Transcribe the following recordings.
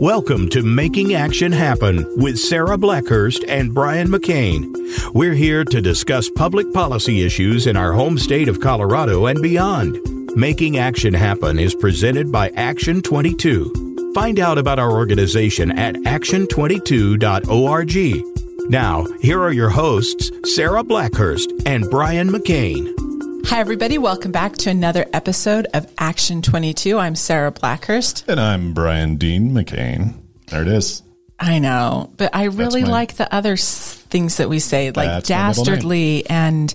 Welcome to Making Action Happen with Sarah Blackhurst and Brian McCain. We're here to discuss public policy issues in our home state of Colorado and beyond. Making Action Happen is presented by Action 22. Find out about our organization at action22.org. Now, here are your hosts, Sarah Blackhurst and Brian McCain. Hi, everybody. Welcome back to another episode of Action 22. I'm Sarah Blackhurst. And I'm Brian Dean McCain. There it is. I know, but I really my, like the other things that we say, like dastardly and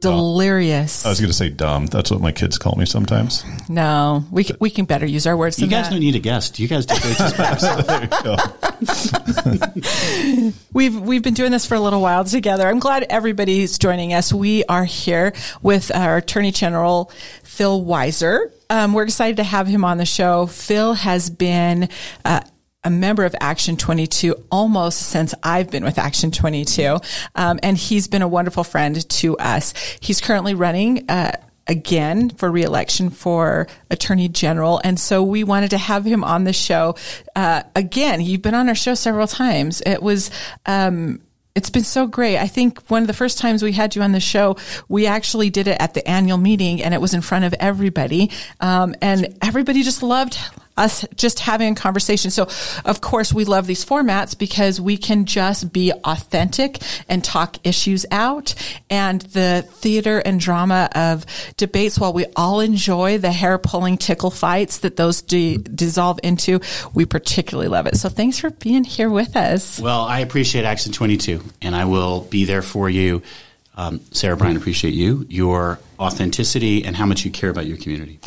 delirious. I was going to say dumb. That's what my kids call me sometimes. No, we can, we can better use our words. You guys that. don't need a guest. You guys do great we've we've been doing this for a little while together. I'm glad everybody's joining us. We are here with our Attorney General Phil Weiser. Um, we're excited to have him on the show. Phil has been. Uh, a member of Action 22 almost since I've been with Action 22. Um, and he's been a wonderful friend to us. He's currently running, uh, again for reelection for attorney general and so we wanted to have him on the show uh, again you've been on our show several times it was um, it's been so great. I think one of the first times we had you on the show, we actually did it at the annual meeting and it was in front of everybody. Um, and everybody just loved us just having a conversation. So, of course, we love these formats because we can just be authentic and talk issues out. And the theater and drama of debates, while we all enjoy the hair pulling tickle fights that those de- dissolve into, we particularly love it. So, thanks for being here with us. Well, I appreciate Action 22, and I will be there for you. Um, Sarah Brian, appreciate you, your authenticity, and how much you care about your community.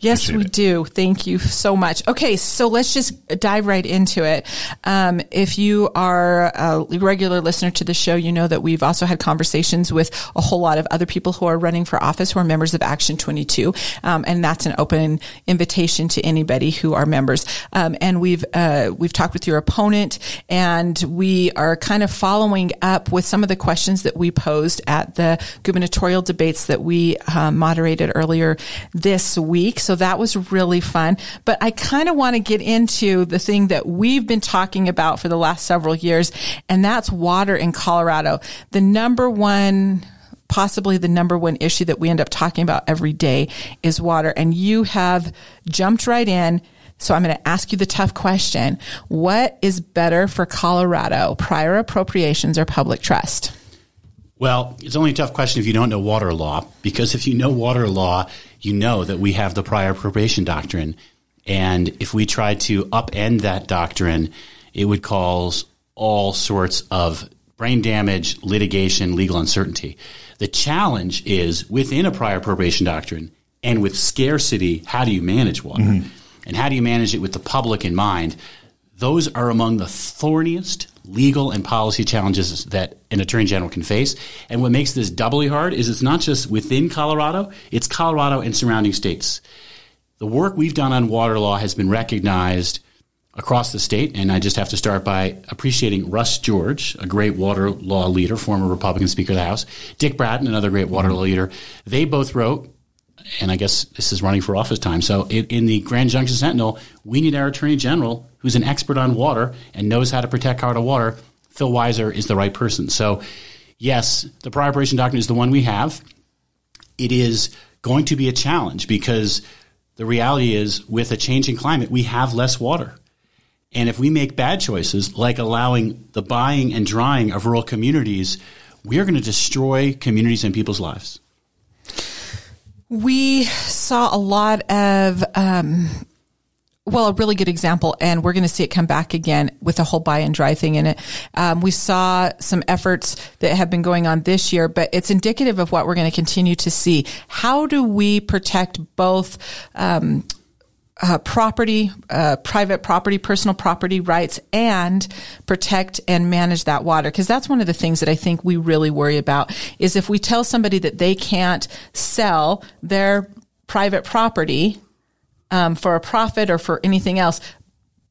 Yes, Appreciate we it. do. Thank you so much. Okay, so let's just dive right into it. Um, if you are a regular listener to the show, you know that we've also had conversations with a whole lot of other people who are running for office who are members of Action 22. Um, and that's an open invitation to anybody who are members. Um, and we've, uh, we've talked with your opponent and we are kind of following up with some of the questions that we posed at the gubernatorial debates that we uh, moderated earlier this week. So that was really fun. But I kind of want to get into the thing that we've been talking about for the last several years, and that's water in Colorado. The number one possibly the number one issue that we end up talking about every day is water. And you have jumped right in. So I'm going to ask you the tough question. What is better for Colorado, prior appropriations or public trust? Well, it's only a tough question if you don't know water law, because if you know water law, you know that we have the prior appropriation doctrine. And if we tried to upend that doctrine, it would cause all sorts of brain damage, litigation, legal uncertainty. The challenge is within a prior appropriation doctrine and with scarcity, how do you manage water? Mm-hmm. And how do you manage it with the public in mind? Those are among the thorniest legal and policy challenges that an attorney general can face. And what makes this doubly hard is it's not just within Colorado, it's Colorado and surrounding states. The work we've done on water law has been recognized across the state, and I just have to start by appreciating Russ George, a great water law leader, former Republican Speaker of the House, Dick Bratton, another great water law leader. They both wrote and I guess this is running for office time. So in, in, the Grand Junction Sentinel, we need our Attorney General who's an expert on water and knows how to protect Colorado water. Phil Weiser is the right person. So yes, the prior appropriation doctrine is the one we have. It is going to be a challenge because the reality is with a changing climate, we have less water. And if we make bad choices, like allowing the buying and drying of rural communities, we are going to destroy communities and people's lives. We saw a lot of, um, well, a really good example, and we're going to see it come back again with the whole buy and dry thing in it. Um, we saw some efforts that have been going on this year, but it's indicative of what we're going to continue to see. How do we protect both um, uh, property, uh, private property, personal property rights, and protect and manage that water. Because that's one of the things that I think we really worry about is if we tell somebody that they can't sell their private property um, for a profit or for anything else,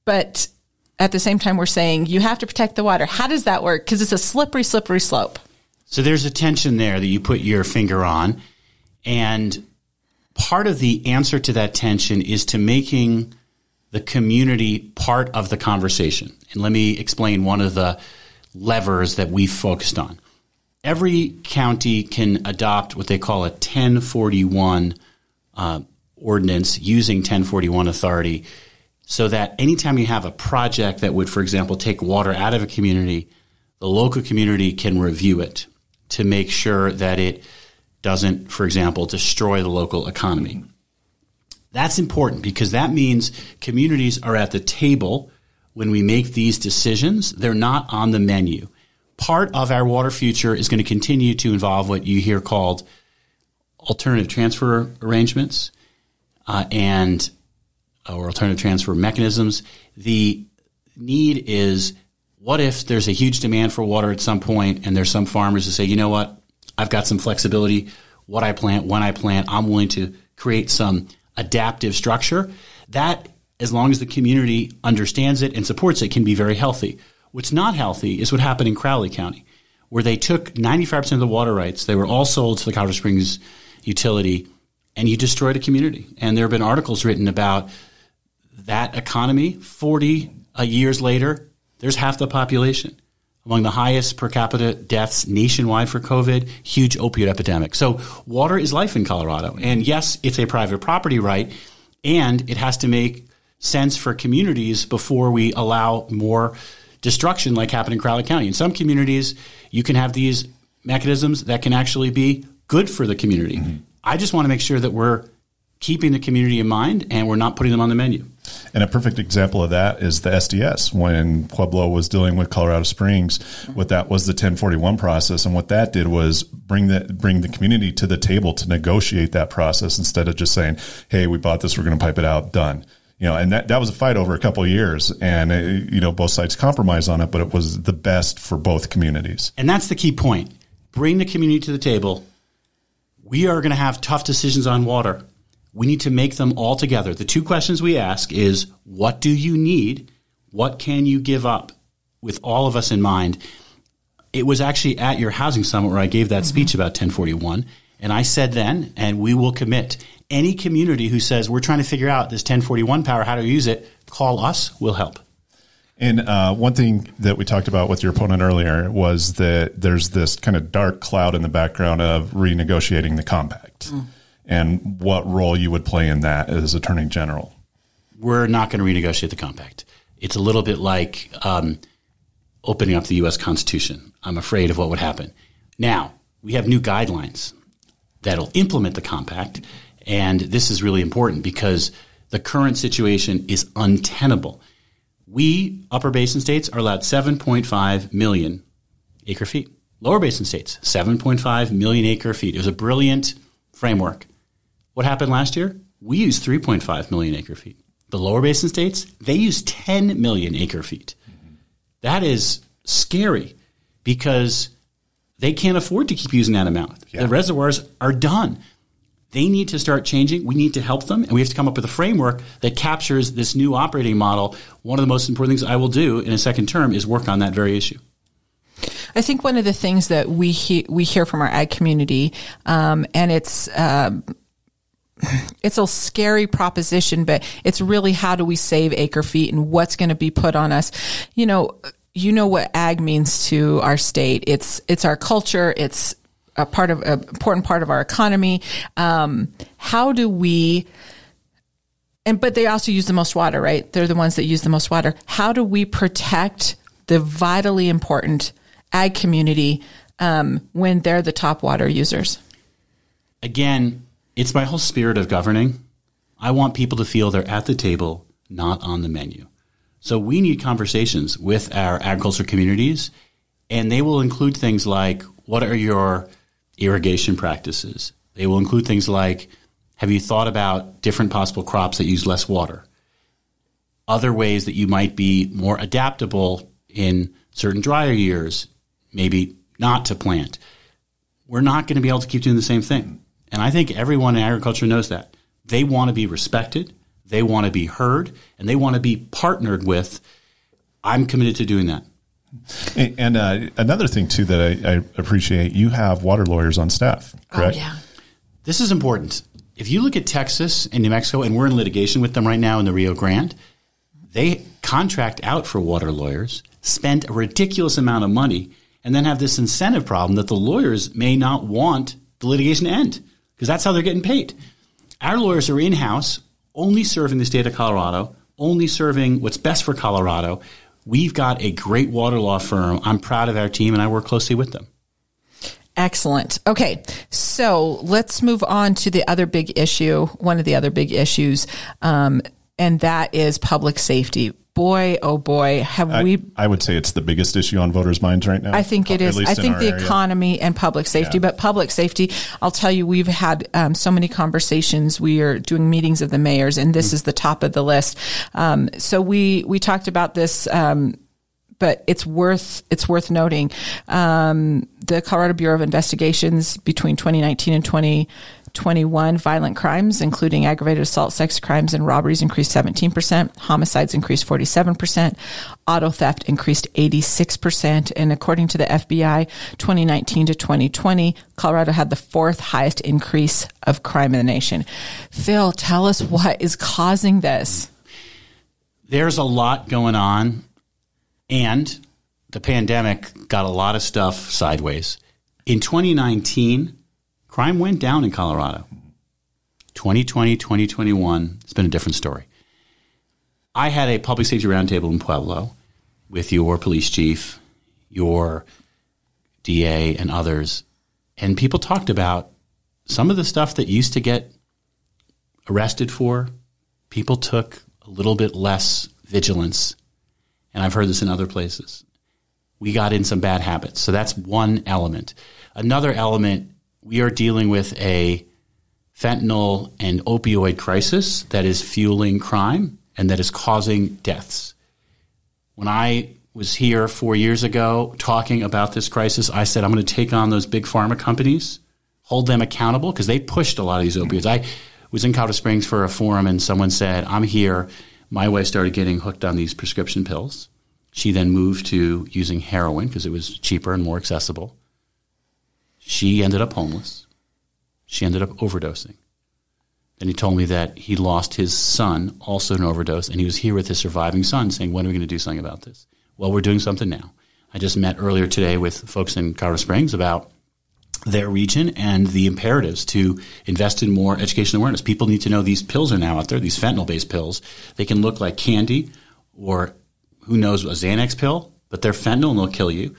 but at the same time we're saying you have to protect the water. How does that work? Because it's a slippery, slippery slope. So there's a tension there that you put your finger on, and part of the answer to that tension is to making the community part of the conversation. And let me explain one of the levers that we focused on. Every county can adopt what they call a 1041 uh, ordinance using 1041 authority so that anytime you have a project that would, for example, take water out of a community, the local community can review it to make sure that it doesn't, for example, destroy the local economy. That's important because that means communities are at the table when we make these decisions. They're not on the menu. Part of our water future is going to continue to involve what you hear called alternative transfer arrangements uh, and or alternative transfer mechanisms. The need is what if there's a huge demand for water at some point and there's some farmers who say, you know what, I've got some flexibility, what I plant, when I plant, I'm willing to create some adaptive structure. That, as long as the community understands it and supports it, can be very healthy. What's not healthy is what happened in Crowley County, where they took 95% of the water rights. They were all sold to the Colorado Springs utility, and you destroyed a community. And there have been articles written about that economy 40 uh, years later. There's half the population among the highest per capita deaths nationwide for COVID, huge opioid epidemic. So water is life in Colorado. And yes, it's a private property right, and it has to make sense for communities before we allow more destruction like happened in Crowley County. In some communities, you can have these mechanisms that can actually be good for the community. Mm-hmm. I just want to make sure that we're keeping the community in mind and we're not putting them on the menu. And a perfect example of that is the SDS. When Pueblo was dealing with Colorado Springs, what that was the 1041 process, and what that did was bring the bring the community to the table to negotiate that process instead of just saying, "Hey, we bought this, we're going to pipe it out, done." You know, and that that was a fight over a couple of years, and it, you know both sides compromised on it, but it was the best for both communities. And that's the key point: bring the community to the table. We are going to have tough decisions on water we need to make them all together. The two questions we ask is what do you need? What can you give up with all of us in mind? It was actually at your housing summit where I gave that mm-hmm. speech about 1041. And I said then, and we will commit any community who says we're trying to figure out this 1041 power, how to use it, call us, we'll help. And uh, one thing that we talked about with your opponent earlier was that there's this kind of dark cloud in the background of renegotiating the compact. Mm and what role you would play in that as Attorney General. We're not going to renegotiate the compact. It's a little bit like um, opening up the U.S. Constitution. I'm afraid of what would happen. Now, we have new guidelines that'll implement the compact, and this is really important because the current situation is untenable. We, upper basin states, are allowed 7.5 million acre feet. Lower basin states, 7.5 million acre feet. It was a brilliant framework. What happened last year? We used 3.5 million acre feet. The lower basin states, they use 10 million acre feet. Mm-hmm. That is scary because they can't afford to keep using that amount. Yeah. The reservoirs are done. They need to start changing. We need to help them, and we have to come up with a framework that captures this new operating model. One of the most important things I will do in a second term is work on that very issue. I think one of the things that we he- we hear from our ag community, um, and it's um, it's a scary proposition, but it's really how do we save acre feet and what's going to be put on us. You know, you know what ag means to our state. It's it's our culture. It's a part of an important part of our economy. Um, how do we? And but they also use the most water, right? They're the ones that use the most water. How do we protect the vitally important ag community um, when they're the top water users? Again, it's my whole spirit of governing. I want people to feel they're at the table, not on the menu. So we need conversations with our agriculture communities, and they will include things like what are your irrigation practices? They will include things like have you thought about different possible crops that use less water? Other ways that you might be more adaptable in certain drier years, maybe not to plant. We're not going to be able to keep doing the same thing. And I think everyone in agriculture knows that. They want to be respected, they want to be heard, and they want to be partnered with. I'm committed to doing that. And uh, another thing too that I, I, appreciate, you have water lawyers on staff, oh, correct? Oh, yeah. This is important. If you look at Texas and New Mexico, and we're in litigation with them right now in the Rio Grande, They contract out for water lawyers, spend a ridiculous amount of money, and then have this incentive problem that the lawyers may not want the litigation to end because that's how they're getting paid. Our lawyers are in house, only serving the state of Colorado, only serving what's best for Colorado. We've got a great water law firm. I'm proud of our team and I work closely with them. Excellent. Okay, so let's move on to the other big issue, one of the other big issues, um, and that is public safety. Boy, oh boy, have I, we I would say it's the biggest issue on voters' minds right now. I think it is. I think the area. economy and public safety, Yeah. but public safety, I'll tell you, we've had um, so many conversations. We are doing meetings of the mayors, and this is the top of the list. Um, so we we talked about this. Um, but it's worth it's worth noting um, the Colorado Bureau of Investigations between 2019 and 2021 violent crimes, including aggravated assault, sex crimes, and robberies, increased 17 percent. Homicides increased 47 percent. Auto theft increased 86 percent. And according to the FBI, 2019 to 2020, Colorado had the fourth highest increase of crime in the nation. Phil, tell us what is causing this. There's a lot going on, and the pandemic got a lot of stuff sideways. In 2019, crime went down in Colorado. 2020, 2021, it's been a different story. I had a public safety roundtable in Pueblo with your police chief, your DA, and others, and people talked about some of the stuff that used to get arrested for. People took a little bit less vigilance, and I've heard this in other places. We got in some bad habits. So that's one element. Another element, we are dealing with a fentanyl and opioid crisis that is fueling crime and that is causing deaths. When I was here four years ago talking about this crisis, I said, I'm going to take on those big pharma companies, hold them accountable because they pushed a lot of these opioids. I was in Colorado Springs for a forum and someone said, I'm here. My wife started getting hooked on these prescription pills. She then moved to using heroin because it was cheaper and more accessible. She ended up homeless. She ended up overdosing. Then he told me that he lost his son also an overdose, and he was here with his surviving son saying, When are we going to do something about this? Well, we're doing something now. I just met earlier today with folks in Colorado Springs about their region and the imperatives to invest in more education awareness. People need to know these pills are now out there, these fentanyl based pills. They can look like candy or who knows, a Xanax pill, but they're fentanyl and they'll kill you.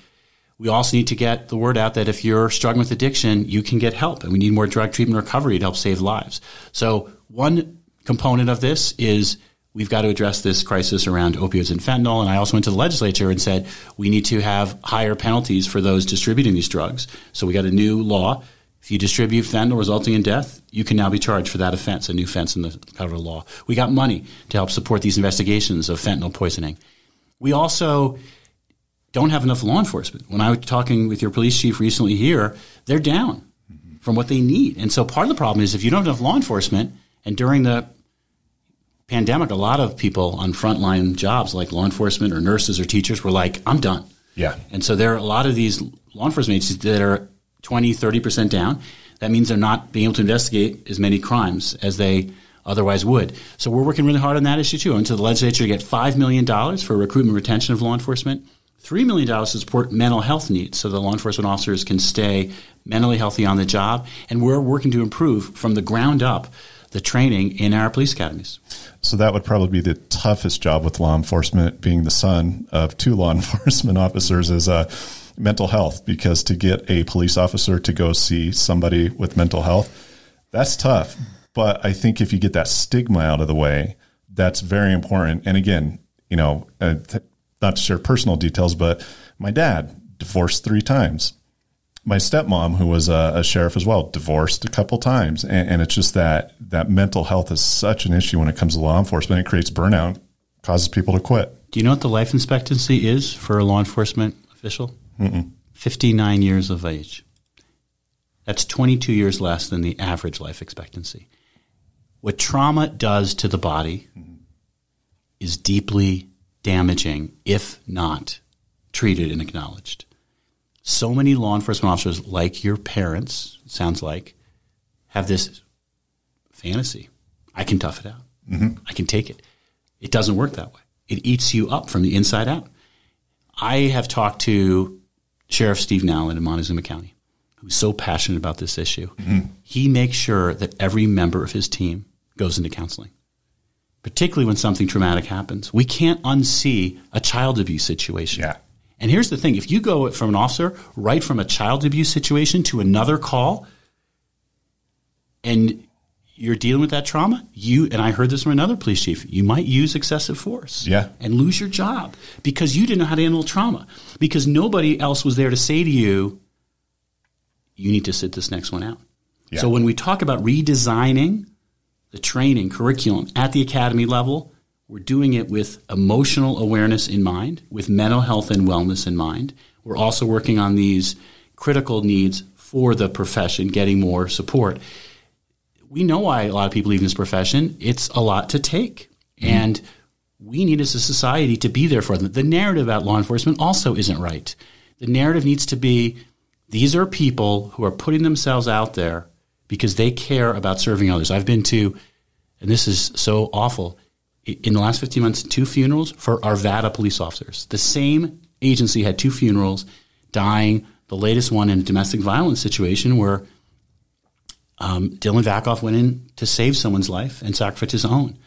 We also need to get the word out that if you're struggling with addiction, you can get help. And we need more drug treatment recovery to help save lives. So, one component of this is we've got to address this crisis around opioids and fentanyl. And I also went to the legislature and said we need to have higher penalties for those distributing these drugs. So, we got a new law. If you distribute fentanyl resulting in death, you can now be charged for that offense, a new offense in the Colorado law. We got money to help support these investigations of fentanyl poisoning. We also don't have enough law enforcement. When I was talking with your police chief recently here, they're down from what they need. And so part of the problem is if you don't have enough law enforcement, and during the pandemic, a lot of people on frontline jobs like law enforcement or nurses or teachers were like, I'm done. Yeah. And so there are a lot of these law enforcement agencies that are 20, 30% down. That means they're not being able to investigate as many crimes as they otherwise would. So we're working really hard on that issue too. I went to the legislature to get $5 million for recruitment and retention of law enforcement, $3 million to support mental health needs so the law enforcement officers can stay mentally healthy on the job. And we're working to improve from the ground up the training in our police academies. So that would probably be the toughest job with law enforcement, being the son of two law enforcement officers, is uh, mental health. Because to get a police officer to go see somebody with mental health, that's tough. But I think if you get that stigma out of the way, that's very important. And again, you know, uh, th- not to share personal details, but my dad divorced three times. My stepmom, who was a, a sheriff as well, divorced a couple times, and, and it's just that that mental health is such an issue when it comes to law enforcement. It creates burnout, causes people to quit. Do you know what the life expectancy is for a law enforcement official? Mm-mm. 59 years of age. That's 22 years less than the average life expectancy. What trauma does to the body mm-hmm. is deeply damaging if not treated and acknowledged. So many law enforcement officers, like your parents, sounds like, have this fantasy. I can tough it out. I can take it. It doesn't work that way. it eats you up from the inside out. I have talked to Sheriff Steve Nowlin in Montezuma County, who's so passionate about this issue. Mm-hmm. He makes sure that every member of his team goes into counseling, particularly when something traumatic happens. We can't unsee a child abuse situation. Yeah. And here's the thing if you go from an officer right from a child abuse situation to another call, and you're dealing with that trauma, you and I heard this from another police chief, you might use excessive force. Yeah. And lose your job because you didn't know how to handle trauma. Because nobody else was there to say to you, you need to sit this next one out. Yeah. So when we talk about redesigning the training curriculum at the academy level, we're doing it with emotional awareness in mind, with mental health and wellness in mind. We're also working on these critical needs for the profession, getting more support. We know why a lot of people leave this profession. It's a lot to take. Mm-hmm. And we need as a society to be there for them. The narrative about law enforcement also isn't right. The narrative needs to be these are people who are putting themselves out there because they care about serving others. I've been to, and this is so awful, in the last 15 months, two funerals for Arvada police officers. The same agency had two funerals, dying. The latest one in a domestic violence situation where um, Dillon Vakoff went in to save someone's life and sacrificed his own.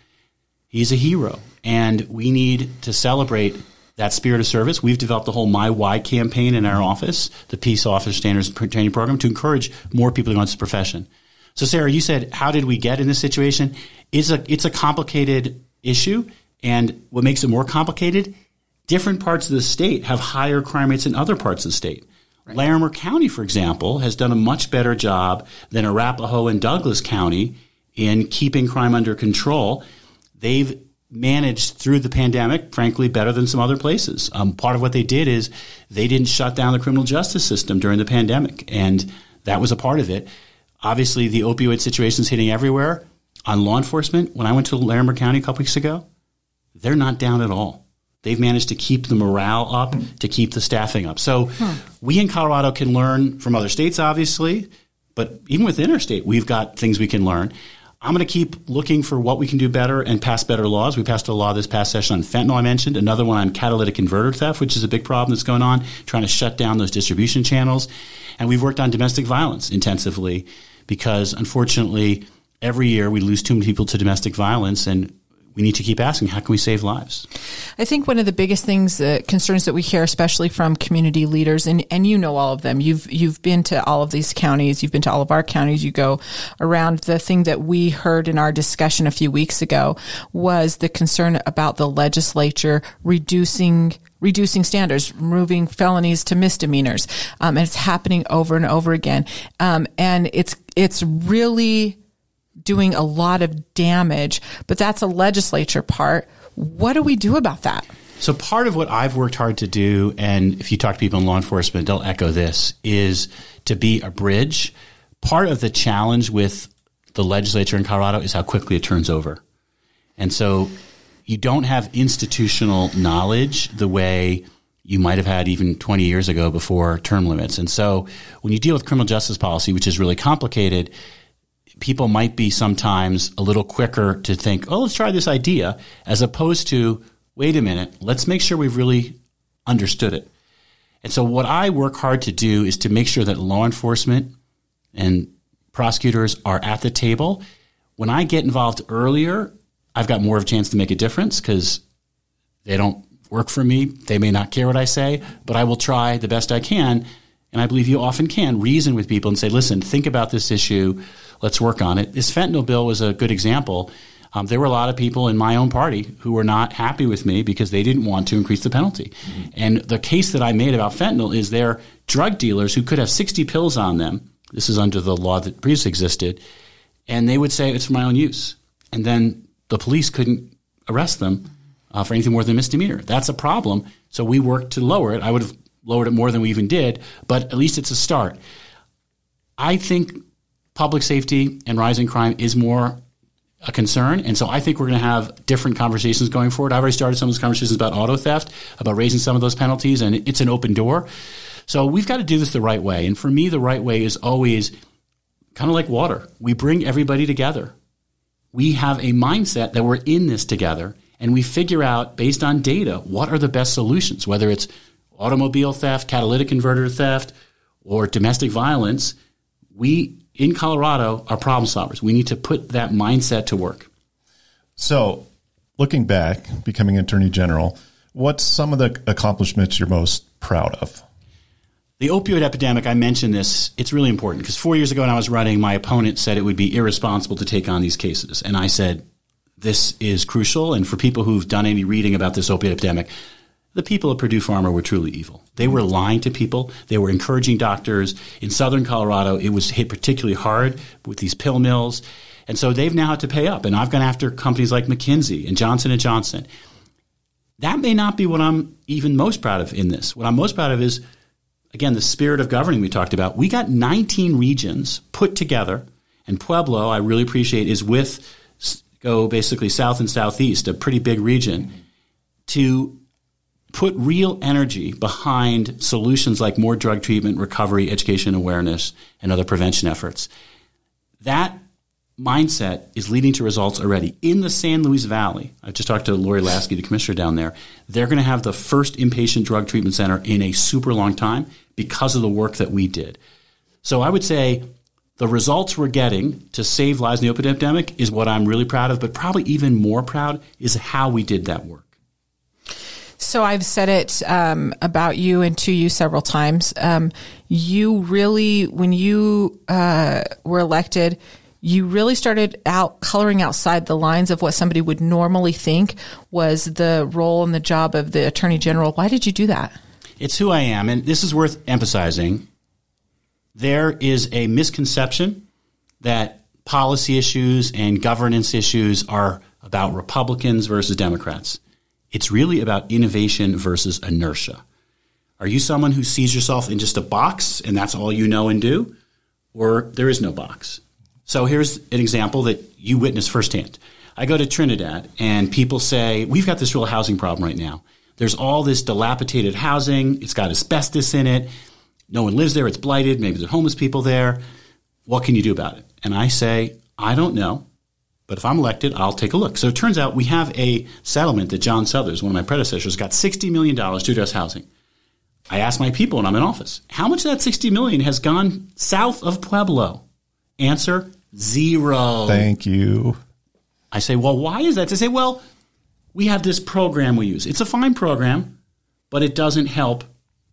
He's a hero, and we need to celebrate that spirit of service. We've developed the whole My Why campaign in our office, the Peace Officer Standards Training Program, to encourage more people to go into this profession. So, Sarah, you said, how did we get in this situation? It's a it's a complicated issue. And what makes it more complicated, different parts of the state have higher crime rates than other parts of the state. Right. Larimer County, for example, has done a much better job than Arapahoe and Douglas County in keeping crime under control. They've managed through the pandemic, frankly, better than some other places. Um, part of what they did is they didn't shut down the criminal justice system during the pandemic, and that was a part of it. Obviously, the opioid situation is hitting everywhere on law enforcement, when I went to Larimer County a couple weeks ago, they're not down at all. They've managed to keep the morale up, to keep the staffing up. So hmm. we in Colorado can learn from other states, obviously, but even within our state, we've got things we can learn. I'm going to keep looking for what we can do better and pass better laws. We passed a law this past session on fentanyl, I mentioned, another one on catalytic converter theft, which is a big problem that's going on, trying to shut down those distribution channels. And we've worked on domestic violence intensively because, unfortunately, every year we lose too many people to domestic violence and we need to keep asking how can we save lives i think one of the biggest things uh, concerns that we hear especially from community leaders and, and you know all of them you've you've been to all of these counties you've been to all of our counties you go around the thing that we heard in our discussion a few weeks ago was the concern about the legislature reducing reducing standards, moving felonies to misdemeanors. Um, and it's happening over and over again. Um, and it's, it's really doing a lot of damage, but that's a legislature part. What do we do about that? So part of what I've worked hard to do, and if you talk to people in law enforcement, they'll echo this, is to be a bridge. Part of the challenge with the legislature in Colorado is how quickly it turns over. And so you don't have institutional knowledge the way you might have had even 20 years ago before term limits. And so when you deal with criminal justice policy, which is really complicated, people might be sometimes a little quicker to think, oh, let's try this idea, as opposed to, wait a minute, let's make sure we've really understood it. And so, what I work hard to do is to make sure that law enforcement and prosecutors are at the table. When I get involved earlier, I've got more of a chance to make a difference because they don't work for me. They may not care what I say, but I will try the best I can. And I believe you often can reason with people and say, listen, think about this issue let's work on it. This fentanyl bill was a good example. Um, there were a lot of people in my own party who were not happy with me because they didn't want to increase the penalty. Mm-hmm. And the case that I made about fentanyl is they're drug dealers who could have 60 pills on them. This is under the law that previously existed. And they would say it's for my own use. And then the police couldn't arrest them uh, for anything more than misdemeanor. That's a problem. So we worked to lower it. I would have lowered it more than we even did, but at least it's a start. I think public safety and rising crime is more a concern. And so I think we're going to have different conversations going forward. I've already started some of those conversations about auto theft, about raising some of those penalties, and it's an open door. So we've got to do this the right way. And for me, the right way is always kind of like water. We bring everybody together. We have a mindset that we're in this together. and we figure out based on data what are the best solutions, whether it's automobile theft, catalytic converter theft, or domestic violence. We in Colorado are problem solvers. We need to put that mindset to work. So, looking back, becoming Attorney General, what's some of the accomplishments you're most proud of? The opioid epidemic, I mentioned this, it's really important because four years ago when I was running, my opponent said it would be irresponsible to take on these cases. And I said, this is crucial. And for people who've done any reading about this opioid epidemic, the people at Purdue Pharma were truly evil. They were lying to people. They were encouraging doctors. In southern Colorado, it was hit particularly hard with these pill mills. And so they've now had to pay up. And I've gone after companies like McKinsey and Johnson & Johnson. That may not be what I'm even most proud of in this. What I'm most proud of is – again, the spirit of governing we talked about, we got 19 regions put together, and Pueblo, I really appreciate, is with go basically south and southeast, a pretty big region, to put real energy behind solutions like more drug treatment, recovery, education awareness, and other prevention efforts. That mindset is leading to results already. In the San Luis Valley, I just talked to Lori Laske, the commissioner down there. They're going to have the first inpatient drug treatment center in a super long time because of the work that we did. So I would say the results we're getting to save lives in the opioid epidemic is what I'm really proud of, but probably even more proud is how we did that work. So I've said it um, about you and to you several times. Um, you really, when you uh, were elected, you really started out coloring outside the lines of what somebody would normally think was the role and the job of the attorney general. Why did you do that? It's who I am, and this is worth emphasizing. There is a misconception that policy issues and governance issues are about Republicans versus Democrats. It's really about innovation versus inertia. Are you someone who sees yourself in just a box and that's all you know and do? Or there is no box? So here's an example that you witness firsthand. I go to Trinidad and people say, We've got this real housing problem right now. There's all this dilapidated housing, it's got asbestos in it. No one lives there, it's blighted, maybe there's homeless people there. What can you do about it? And I say, I don't know, but if I'm elected, I'll take a look. So it turns out we have a settlement that John Suthers, one of my predecessors, got $60 million to address housing. I asked my people when I'm in office, how much of that 60 million has gone south of Pueblo? Answer, Zero. Thank you. I say, well, why is that? They say, well, we have this program we use. It's a fine program, but it doesn't help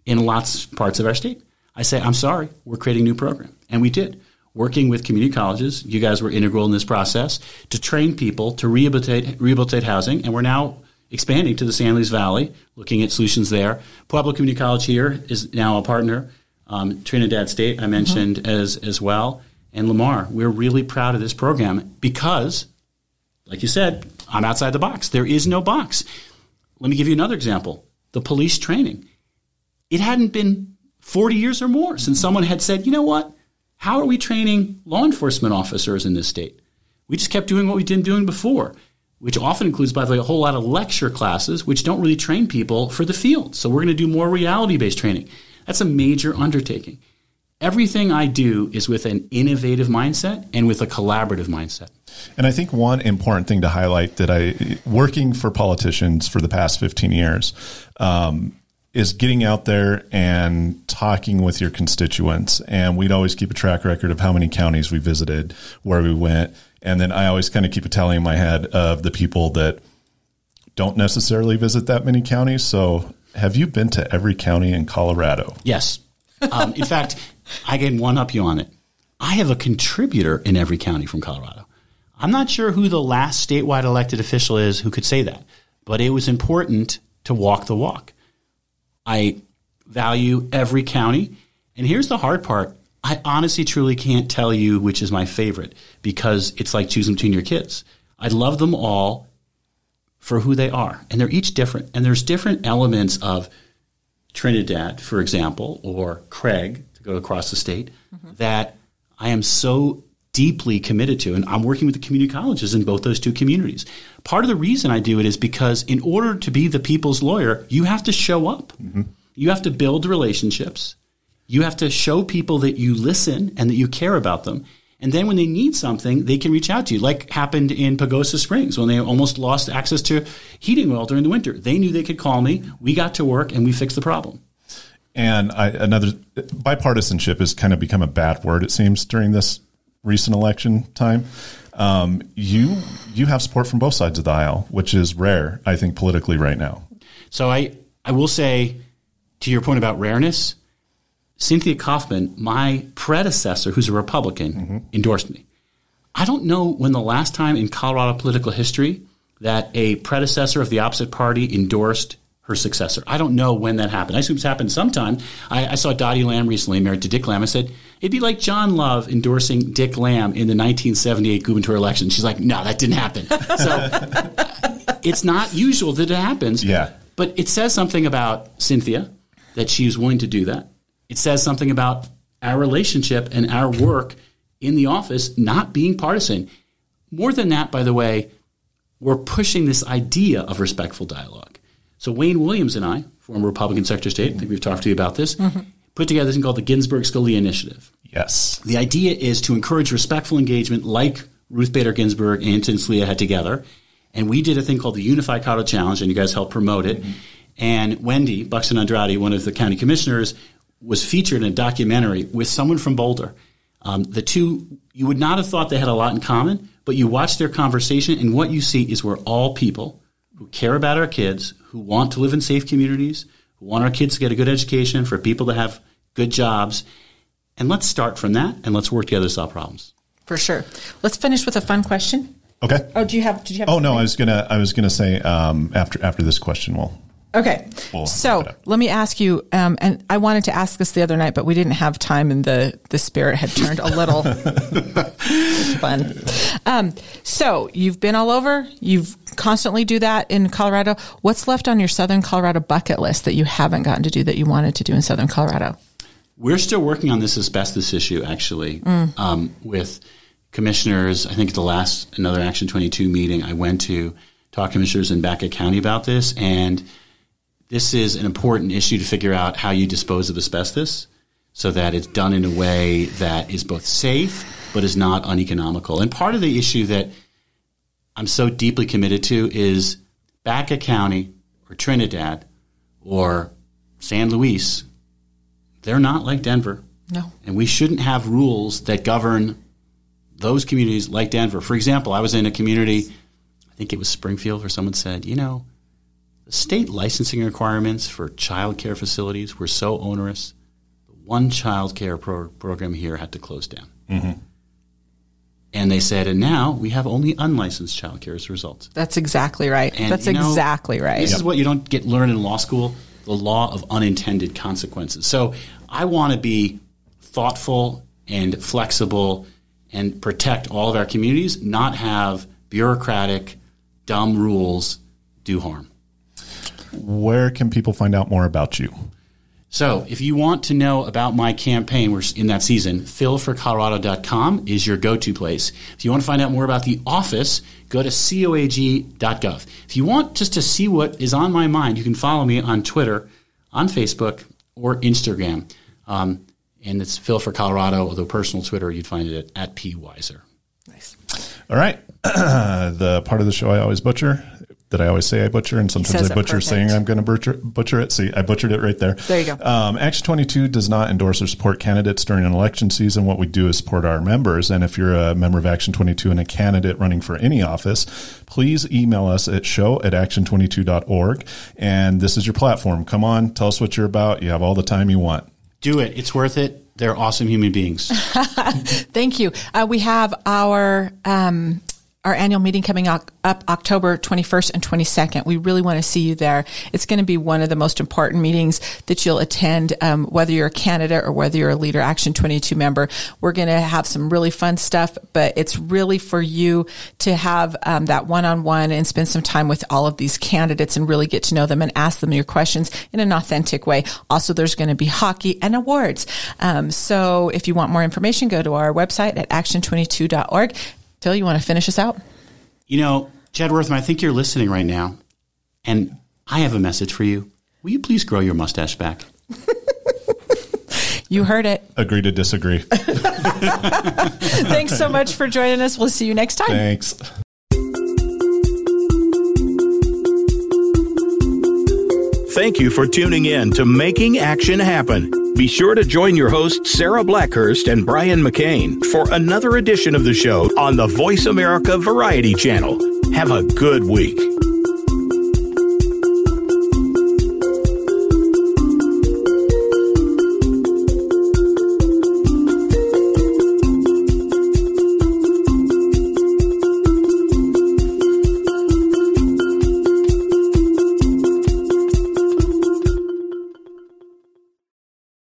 in lots of parts of our state. I say, I'm sorry, we're creating a new program. And we did. Working with community colleges, you guys were integral in this process to train people to rehabilitate, rehabilitate housing. And we're now expanding to the San Luis Valley, looking at solutions there. Pueblo Community College here is now a partner. Um, Trinidad State, I mentioned mm-hmm. as, as well and Lamar. We're really proud of this program because, like you said, I'm outside the box. There is no box. Let me give you another example the police training. It hadn't been 40 years or more since someone had said, you know what? How are we training law enforcement officers in this state? We just kept doing what we've been doing before, which often includes, by the way, a whole lot of lecture classes, which don't really train people for the field. So we're going to do more reality based training. That's a major undertaking. Everything I do is with an innovative mindset and with a collaborative mindset. And I think one important thing to highlight that I, working for politicians for the past 15 years, um, is getting out there and talking with your constituents. And we'd always keep a track record of how many counties we visited, where we went. And then I always kind of keep a tally in my head of the people that don't necessarily visit that many counties. So have you been to every county in Colorado? Yes. Um, in fact, I can one up you on it. I have a contributor in every county from Colorado. I'm not sure who the last statewide elected official is who could say that, but it was important to walk the walk. I value every county. And here's the hard part. I honestly truly can't tell you which is my favorite because it's like choosing between your kids. I love them all for who they are, and they're each different. And there's different elements of Trinidad, for example, or Craig, to go across the state mm-hmm. that I am so deeply committed to. And I'm working with the community colleges in both those two communities. Part of the reason I do it is because in order to be the people's lawyer, you have to show up. Mm-hmm. You have to build relationships. You have to show people that you listen and that you care about them. And then when they need something, they can reach out to you, like happened in Pagosa Springs when they almost lost access to heating oil during the winter. They knew they could call me. We got to work and we fixed the problem. And I, another bipartisanship has kind of become a bad word, it seems, during this recent election time. Um, you you have support from both sides of the aisle, which is rare, I think, politically right now. So I I will say to your point about rareness, Cynthia Coffman, my predecessor, who's a Republican, mm-hmm. endorsed me. I don't know when the last time in Colorado political history that a predecessor of the opposite party endorsed her successor. I don't know when that happened. I assume it's happened sometime. I, I, saw Dottie Lamm recently married to Dick Lamm. I said, it'd be like John Love endorsing Dick Lamm in the 1978 gubernatorial election. She's like, no, that didn't happen. So it's not usual that it happens. Yeah. But it says something about Cynthia that she she's willing to do that. It says something about our relationship and our work in the office not being partisan. More than that, by the way, we're pushing this idea of respectful dialogue. So Wayne Williams and I, former Republican Secretary of State, I think we've talked to you about this, mm-hmm. Put together this thing called the Ginsburg Scalia Initiative. Yes. The idea is to encourage respectful engagement like Ruth Bader Ginsburg and Antonin Scalia had together. And we did a thing called the Unified Colorado Challenge, and you guys helped promote it. Mm-hmm. And Wendy Buxton Andrade, one of the county commissioners, was featured in a documentary with someone from Boulder. Um, the two, you would not have thought they had a lot in common, but you watch their conversation, and what you see is we're all people who care about our kids, who want to live in safe communities, who want our kids to get a good education, for people to have good jobs. And let's start from that and let's work together to solve problems. For sure. Let's finish with a fun question. Okay. Oh, do you have? Did you have? Oh no, I was gonna. I was gonna say um, after after this question, we'll Okay. We'll so let me ask you, um, and I wanted to ask this the other night, but we didn't have time, and the the spirit had turned a little fun. Um, so you've been all over. You've constantly do that in Colorado. What's left on your Southern Colorado bucket list that you haven't gotten to do that you wanted to do in Southern Colorado? We're still working on this asbestos issue, actually, mm. um, with commissioners. I think at the last another Action Twenty Two meeting I went to talk to commissioners in Baca County about this and this is an important issue to figure out how you dispose of asbestos so that it's done in a way that is both safe but is not uneconomical. And part of the issue that I'm so deeply committed to is Baca County or Trinidad or San Luis, they're not like Denver. No. And we shouldn't have rules that govern those communities like Denver. For example, I was in a community, I think it was Springfield, where someone said, you know, the state licensing requirements for child care facilities were so onerous. The one child care pro- program here had to close down. Mm-hmm. And they said, and now we have only unlicensed child care as a result. That's exactly right. And, That's you know, exactly right. This yep. is what you don't get learned in law school the law of unintended consequences. So I want to be thoughtful and flexible and protect all of our communities, not have bureaucratic, dumb rules do harm where can people find out more about you? So, if you want to know about my campaign, we're in that season, philforcolorado.com is your go to place. If you want to find out more about the office, go to coag.gov. If you want just to see what is on my mind, you can follow me on Twitter, on Facebook, or Instagram. Um, and it's Phil for Colorado, although personal Twitter, you'd find it at, at P. Weiser. Nice. All right. the part of the show I always butcher that I always say I butcher, and sometimes I butcher saying I'm going to butcher, butcher it. See, I butchered it right there. There you go. Um, Action 22 does not endorse or support candidates during an election season. What we do is support our members. And if you're a member of Action 22 and a candidate running for any office, please email us at show at action22.org. And this is your platform. Come on, tell us what you're about. You have all the time you want. Do it. It's worth it. They're awesome human beings. Thank you. Uh, we have our um, our annual meeting coming up, October 21st and 22nd. We really want to see you there. It's going to be one of the most important meetings that you'll attend, um, whether you're a candidate or whether you're a Leader Action 22 member. We're going to have some really fun stuff, but it's really for you to have um, that one-on-one and spend some time with all of these candidates and really get to know them and ask them your questions in an authentic way. Also, there's going to be hockey and awards. Um, so if you want more information, go to our website at action22.org Phil, you want to finish us out? You know, Chad Wortham, I think you're listening right now, and I have a message for you. Will you please grow your mustache back? You heard it. Agree to disagree. Thanks so much for joining us. We'll see you next time. Thanks. Thank you for tuning in to Making Action Happen. Be sure to join your hosts, Sarah Blackhurst and Brian McCain, for another edition of the show on the Voice America Variety Channel. Have a good week.